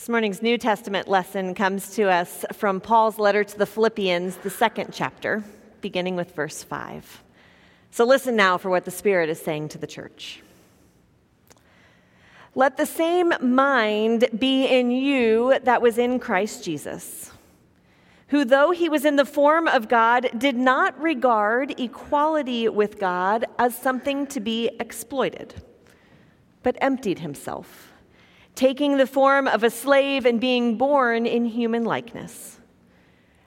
This morning's New Testament lesson comes to us from Paul's letter to the Philippians, the second chapter, beginning with verse 5. So listen now for what the Spirit is saying to the church. Let the same mind be in you that was in Christ Jesus, who, though he was in the form of God, did not regard equality with God as something to be exploited, but emptied himself taking the form of a slave and being born in human likeness.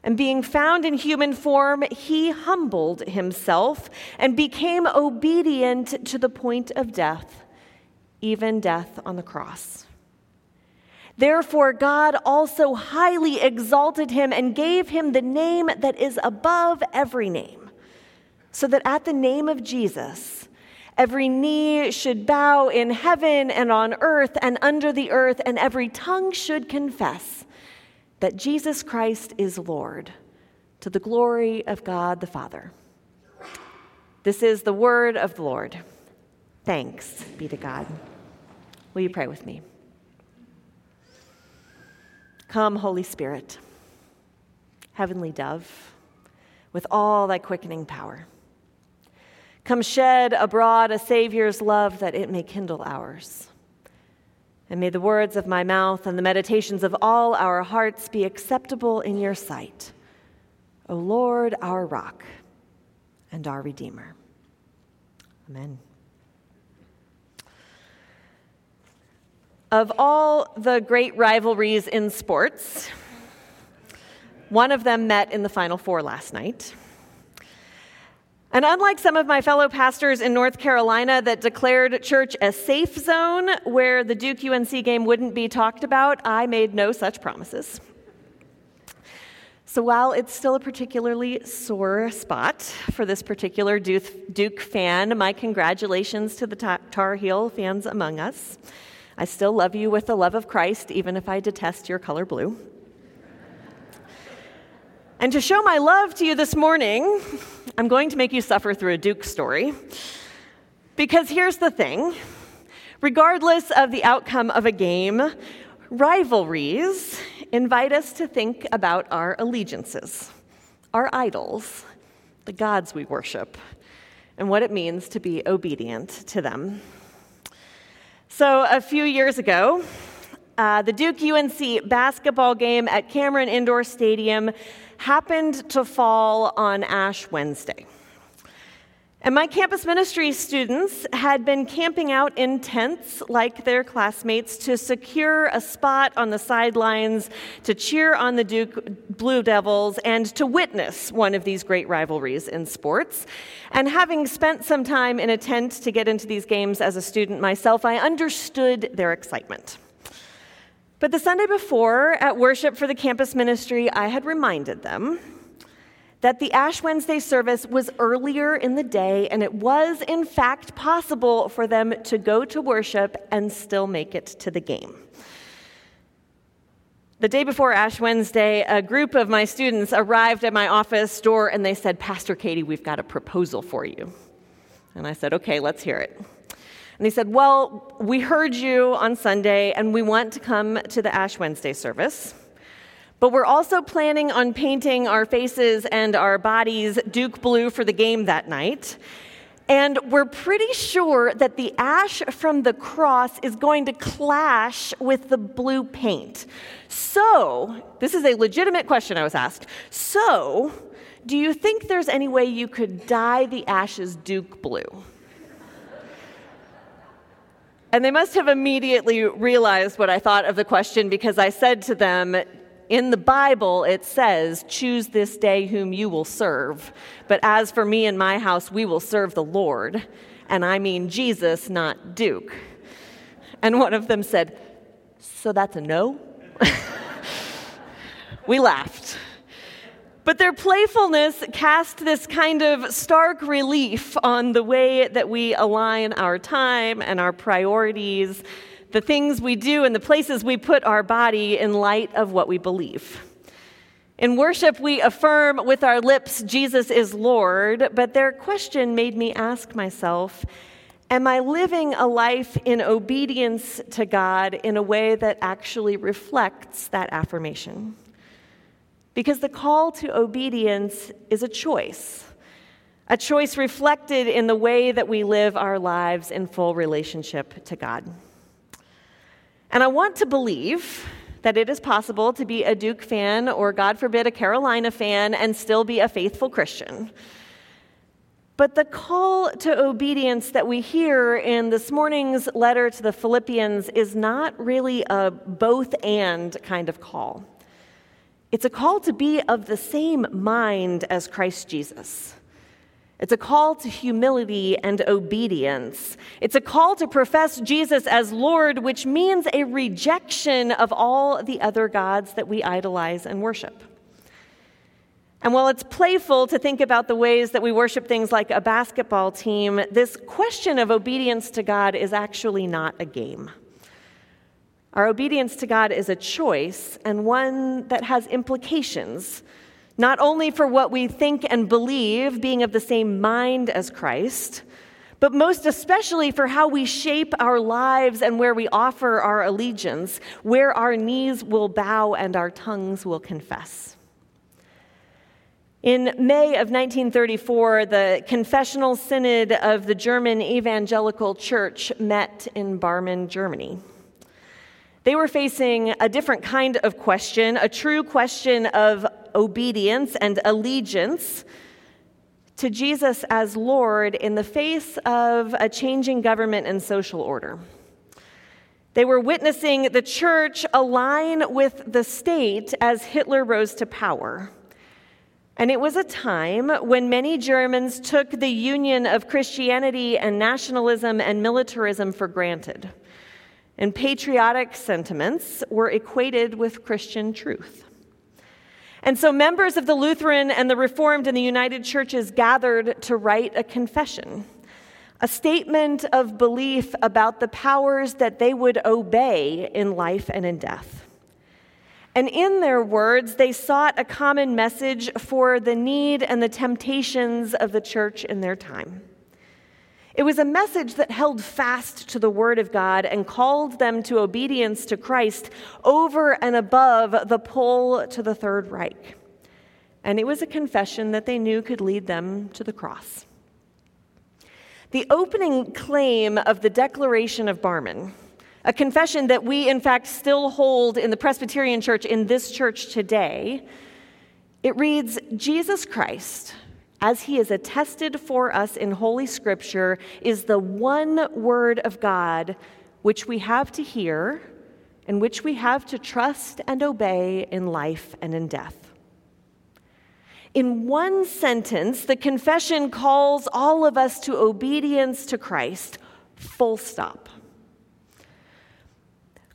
And being found in human form, he humbled himself and became obedient to the point of death, even death on the cross. Therefore, God also highly exalted him and gave him the name that is above every name, so that at the name of Jesus, Every knee should bow in heaven and on earth and under the earth, and every tongue should confess that Jesus Christ is Lord, to the glory of God the Father. This is the word of the Lord. Thanks be to God. Will you pray with me? Come, Holy Spirit, heavenly dove, with all thy quickening power. Come shed abroad a Savior's love that it may kindle ours. And may the words of my mouth and the meditations of all our hearts be acceptable in your sight, O Lord, our rock and our Redeemer. Amen. Of all the great rivalries in sports, one of them met in the Final Four last night. And unlike some of my fellow pastors in North Carolina that declared church a safe zone where the Duke UNC game wouldn't be talked about, I made no such promises. So while it's still a particularly sore spot for this particular Duke fan, my congratulations to the Tar Heel fans among us. I still love you with the love of Christ, even if I detest your color blue. And to show my love to you this morning, I'm going to make you suffer through a Duke story. Because here's the thing regardless of the outcome of a game, rivalries invite us to think about our allegiances, our idols, the gods we worship, and what it means to be obedient to them. So, a few years ago, uh, the Duke UNC basketball game at Cameron Indoor Stadium happened to fall on Ash Wednesday. And my campus ministry students had been camping out in tents like their classmates to secure a spot on the sidelines to cheer on the Duke Blue Devils and to witness one of these great rivalries in sports. And having spent some time in a tent to get into these games as a student myself, I understood their excitement. But the Sunday before, at worship for the campus ministry, I had reminded them that the Ash Wednesday service was earlier in the day, and it was, in fact, possible for them to go to worship and still make it to the game. The day before Ash Wednesday, a group of my students arrived at my office door and they said, Pastor Katie, we've got a proposal for you. And I said, okay, let's hear it. And he said, Well, we heard you on Sunday and we want to come to the Ash Wednesday service. But we're also planning on painting our faces and our bodies Duke blue for the game that night. And we're pretty sure that the ash from the cross is going to clash with the blue paint. So, this is a legitimate question I was asked. So, do you think there's any way you could dye the ashes Duke blue? And they must have immediately realized what I thought of the question because I said to them, in the Bible, it says, Choose this day whom you will serve. But as for me and my house, we will serve the Lord. And I mean Jesus, not Duke. And one of them said, So that's a no? we laughed. But their playfulness cast this kind of stark relief on the way that we align our time and our priorities, the things we do, and the places we put our body in light of what we believe. In worship, we affirm with our lips, Jesus is Lord, but their question made me ask myself, Am I living a life in obedience to God in a way that actually reflects that affirmation? Because the call to obedience is a choice, a choice reflected in the way that we live our lives in full relationship to God. And I want to believe that it is possible to be a Duke fan or, God forbid, a Carolina fan and still be a faithful Christian. But the call to obedience that we hear in this morning's letter to the Philippians is not really a both and kind of call. It's a call to be of the same mind as Christ Jesus. It's a call to humility and obedience. It's a call to profess Jesus as Lord, which means a rejection of all the other gods that we idolize and worship. And while it's playful to think about the ways that we worship things like a basketball team, this question of obedience to God is actually not a game. Our obedience to God is a choice and one that has implications, not only for what we think and believe, being of the same mind as Christ, but most especially for how we shape our lives and where we offer our allegiance, where our knees will bow and our tongues will confess. In May of 1934, the Confessional Synod of the German Evangelical Church met in Barmen, Germany. They were facing a different kind of question, a true question of obedience and allegiance to Jesus as Lord in the face of a changing government and social order. They were witnessing the church align with the state as Hitler rose to power. And it was a time when many Germans took the union of Christianity and nationalism and militarism for granted and patriotic sentiments were equated with Christian truth. And so members of the Lutheran and the Reformed and the United Churches gathered to write a confession, a statement of belief about the powers that they would obey in life and in death. And in their words, they sought a common message for the need and the temptations of the church in their time. It was a message that held fast to the Word of God and called them to obedience to Christ over and above the pull to the Third Reich. And it was a confession that they knew could lead them to the cross. The opening claim of the Declaration of Barmen, a confession that we, in fact, still hold in the Presbyterian Church in this church today, it reads Jesus Christ as he is attested for us in Holy Scripture, is the one word of God which we have to hear and which we have to trust and obey in life and in death. In one sentence, the confession calls all of us to obedience to Christ, full stop.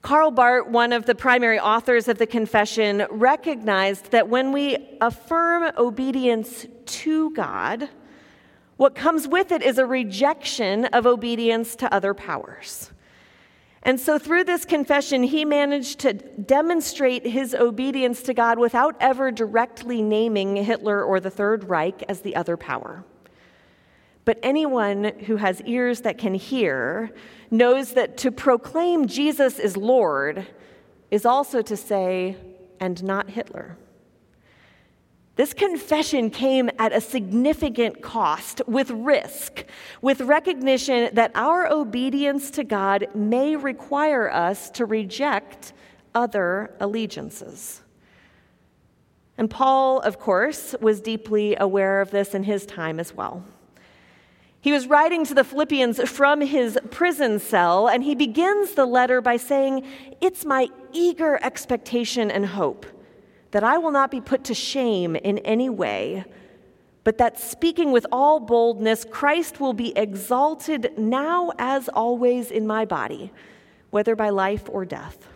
Karl Barth, one of the primary authors of the Confession, recognized that when we affirm obedience to God, what comes with it is a rejection of obedience to other powers. And so, through this confession, he managed to demonstrate his obedience to God without ever directly naming Hitler or the Third Reich as the other power. But anyone who has ears that can hear knows that to proclaim Jesus is Lord is also to say, and not Hitler. This confession came at a significant cost, with risk, with recognition that our obedience to God may require us to reject other allegiances. And Paul, of course, was deeply aware of this in his time as well. He was writing to the Philippians from his prison cell, and he begins the letter by saying, It's my eager expectation and hope that I will not be put to shame in any way, but that speaking with all boldness, Christ will be exalted now as always in my body, whether by life or death.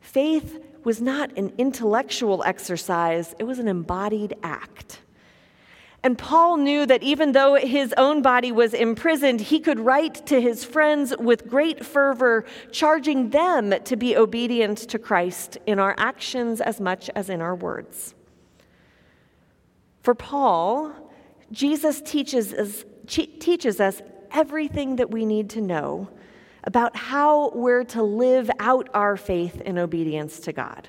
Faith was not an intellectual exercise, it was an embodied act. And Paul knew that even though his own body was imprisoned, he could write to his friends with great fervor, charging them to be obedient to Christ in our actions as much as in our words. For Paul, Jesus teaches us, teaches us everything that we need to know about how we're to live out our faith in obedience to God.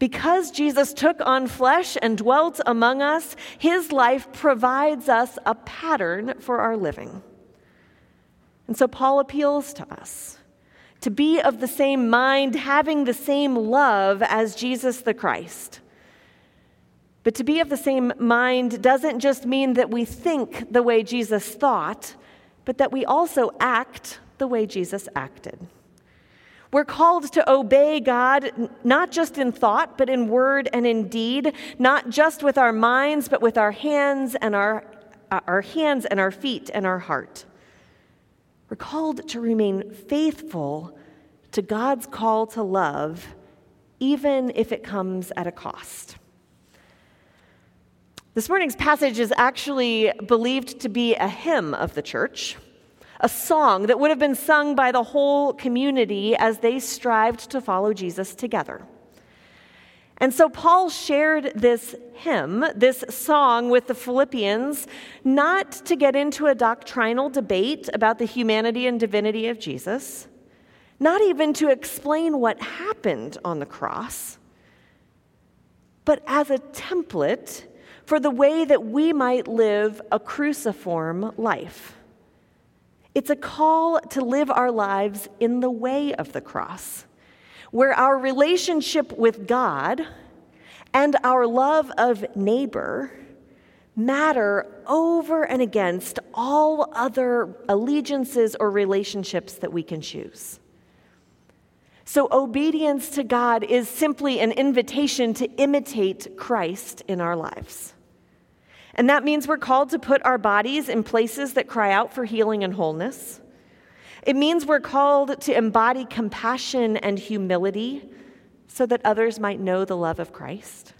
Because Jesus took on flesh and dwelt among us, his life provides us a pattern for our living. And so Paul appeals to us to be of the same mind, having the same love as Jesus the Christ. But to be of the same mind doesn't just mean that we think the way Jesus thought, but that we also act the way Jesus acted. We're called to obey God, not just in thought, but in word and in deed, not just with our minds, but with our hands and our, uh, our hands and our feet and our heart. We're called to remain faithful to God's call to love, even if it comes at a cost. This morning's passage is actually believed to be a hymn of the church, a song that would have been sung by the whole community as they strived to follow Jesus together. And so Paul shared this hymn, this song with the Philippians, not to get into a doctrinal debate about the humanity and divinity of Jesus, not even to explain what happened on the cross, but as a template for the way that we might live a cruciform life. It's a call to live our lives in the way of the cross, where our relationship with God and our love of neighbor matter over and against all other allegiances or relationships that we can choose. So, obedience to God is simply an invitation to imitate Christ in our lives. And that means we're called to put our bodies in places that cry out for healing and wholeness. It means we're called to embody compassion and humility so that others might know the love of Christ.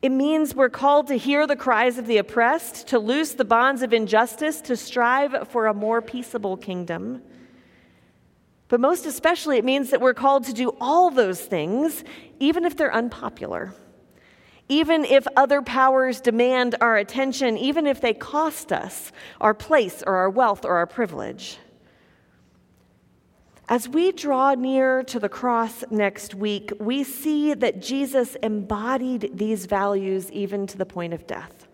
It means we're called to hear the cries of the oppressed, to loose the bonds of injustice, to strive for a more peaceable kingdom. But most especially, it means that we're called to do all those things, even if they're unpopular even if other powers demand our attention, even if they cost us our place or our wealth or our privilege. As we draw near to the cross next week, we see that Jesus embodied these values even to the point of death.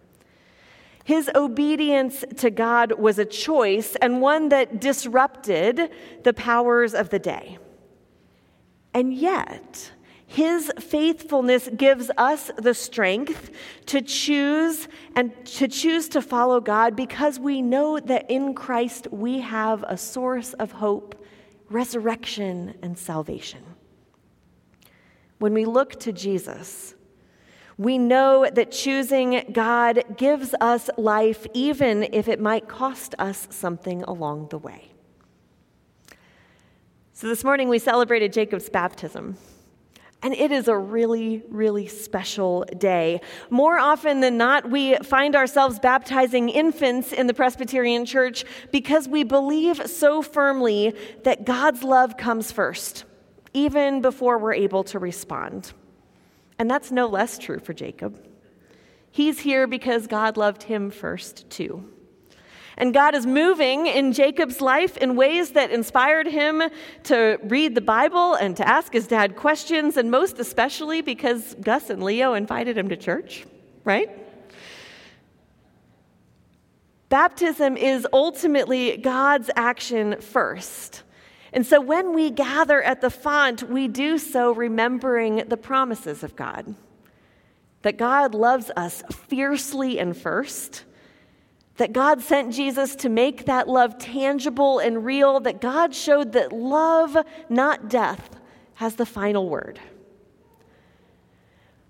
His obedience to God was a choice and one that disrupted the powers of the day. And yet, his faithfulness gives us the strength to choose and to choose to follow God because we know that in Christ we have a source of hope, resurrection, and salvation. When we look to Jesus, we know that choosing God gives us life even if it might cost us something along the way. So this morning we celebrated Jacob's baptism. And it is a really, really special day. More often than not, we find ourselves baptizing infants in the Presbyterian Church because we believe so firmly that God's love comes first, even before we're able to respond. And that's no less true for Jacob. He's here because God loved him first, too. And God is moving in Jacob's life in ways that inspired him to read the Bible and to ask his dad questions, and most especially because Gus and Leo invited him to church, right? Baptism is ultimately God's action first. And so when we gather at the font, we do so remembering the promises of God. That God loves us fiercely and first, that God sent Jesus to make that love tangible and real, that God showed that love, not death, has the final word.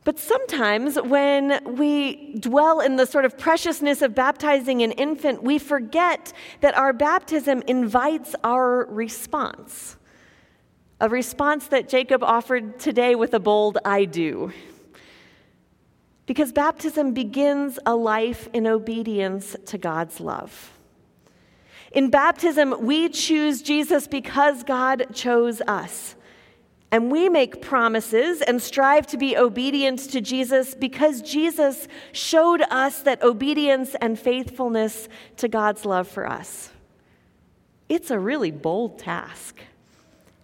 But sometimes when we dwell in the sort of preciousness of baptizing an infant, we forget that our baptism invites our response. A response that Jacob offered today with a bold, I do. Because baptism begins a life in obedience to God's love. In baptism, we choose Jesus because God chose us. And we make promises and strive to be obedient to Jesus because Jesus showed us that obedience and faithfulness to God's love for us. It's a really bold task.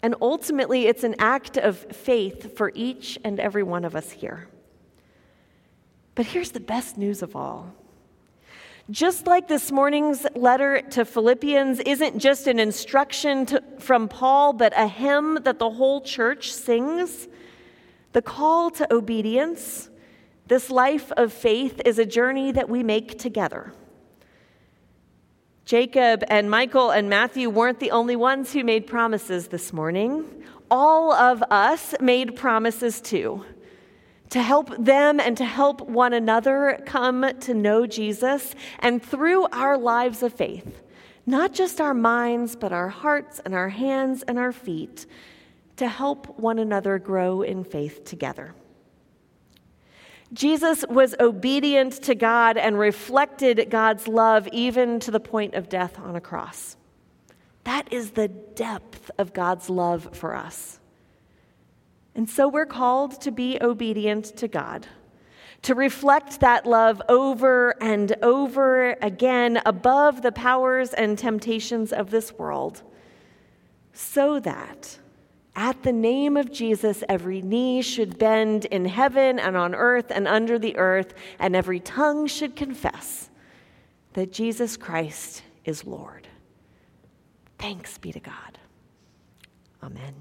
And ultimately, it's an act of faith for each and every one of us here. But here's the best news of all. Just like this morning's letter to Philippians isn't just an instruction to, from Paul, but a hymn that the whole church sings, the call to obedience, this life of faith, is a journey that we make together. Jacob and Michael and Matthew weren't the only ones who made promises this morning. All of us made promises too to help them and to help one another come to know Jesus. And through our lives of faith, not just our minds, but our hearts and our hands and our feet, to help one another grow in faith together. Jesus was obedient to God and reflected God's love even to the point of death on a cross. That is the depth of God's love for us. And so we're called to be obedient to God, to reflect that love over and over again above the powers and temptations of this world, so that at the name of Jesus, every knee should bend in heaven and on earth and under the earth, and every tongue should confess that Jesus Christ is Lord. Thanks be to God. Amen.